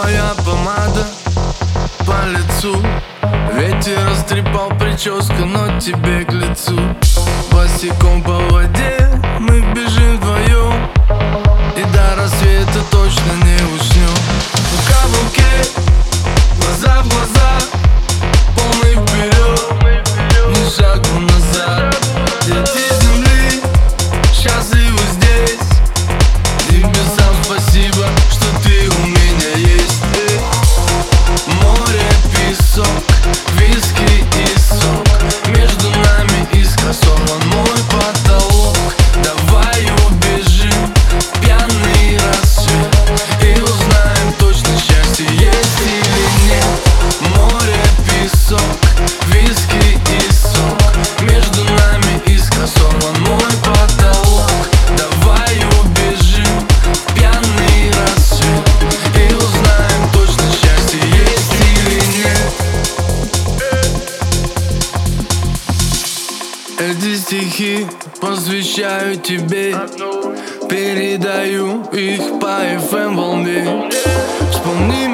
твоя помада по лицу. Ветер растрепал прическу, но тебе к лицу. Босиком по воде мы бежим вдвоем Эти стихи посвящаю тебе. Передаю их по FM волне. Вспомни